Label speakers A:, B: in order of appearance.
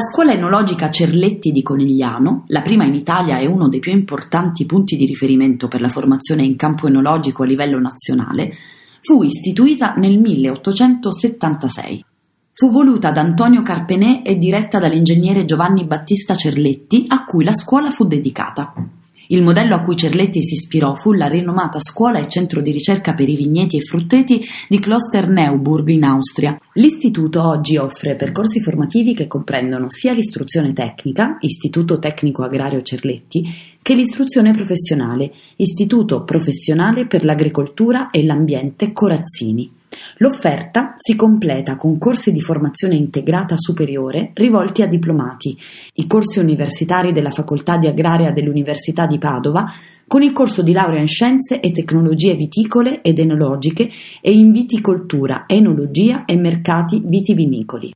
A: La scuola enologica Cerletti di Conegliano, la prima in Italia e uno dei più importanti punti di riferimento per la formazione in campo enologico a livello nazionale, fu istituita nel 1876. Fu voluta da Antonio Carpenè e diretta dall'ingegnere Giovanni Battista Cerletti, a cui la scuola fu dedicata. Il modello a cui Cerletti si ispirò fu la rinomata scuola e centro di ricerca per i vigneti e frutteti di Klosterneuburg in Austria. L'istituto oggi offre percorsi formativi che comprendono sia l'istruzione tecnica, Istituto Tecnico Agrario Cerletti, che l'istruzione professionale, Istituto Professionale per l'Agricoltura e l'Ambiente Corazzini. L'offerta si completa con corsi di formazione integrata superiore rivolti a diplomati, i corsi universitari della Facoltà di Agraria dell'Università di Padova, con il corso di laurea in Scienze e Tecnologie Viticole ed Enologiche e in Viticoltura, Enologia e Mercati Vitivinicoli.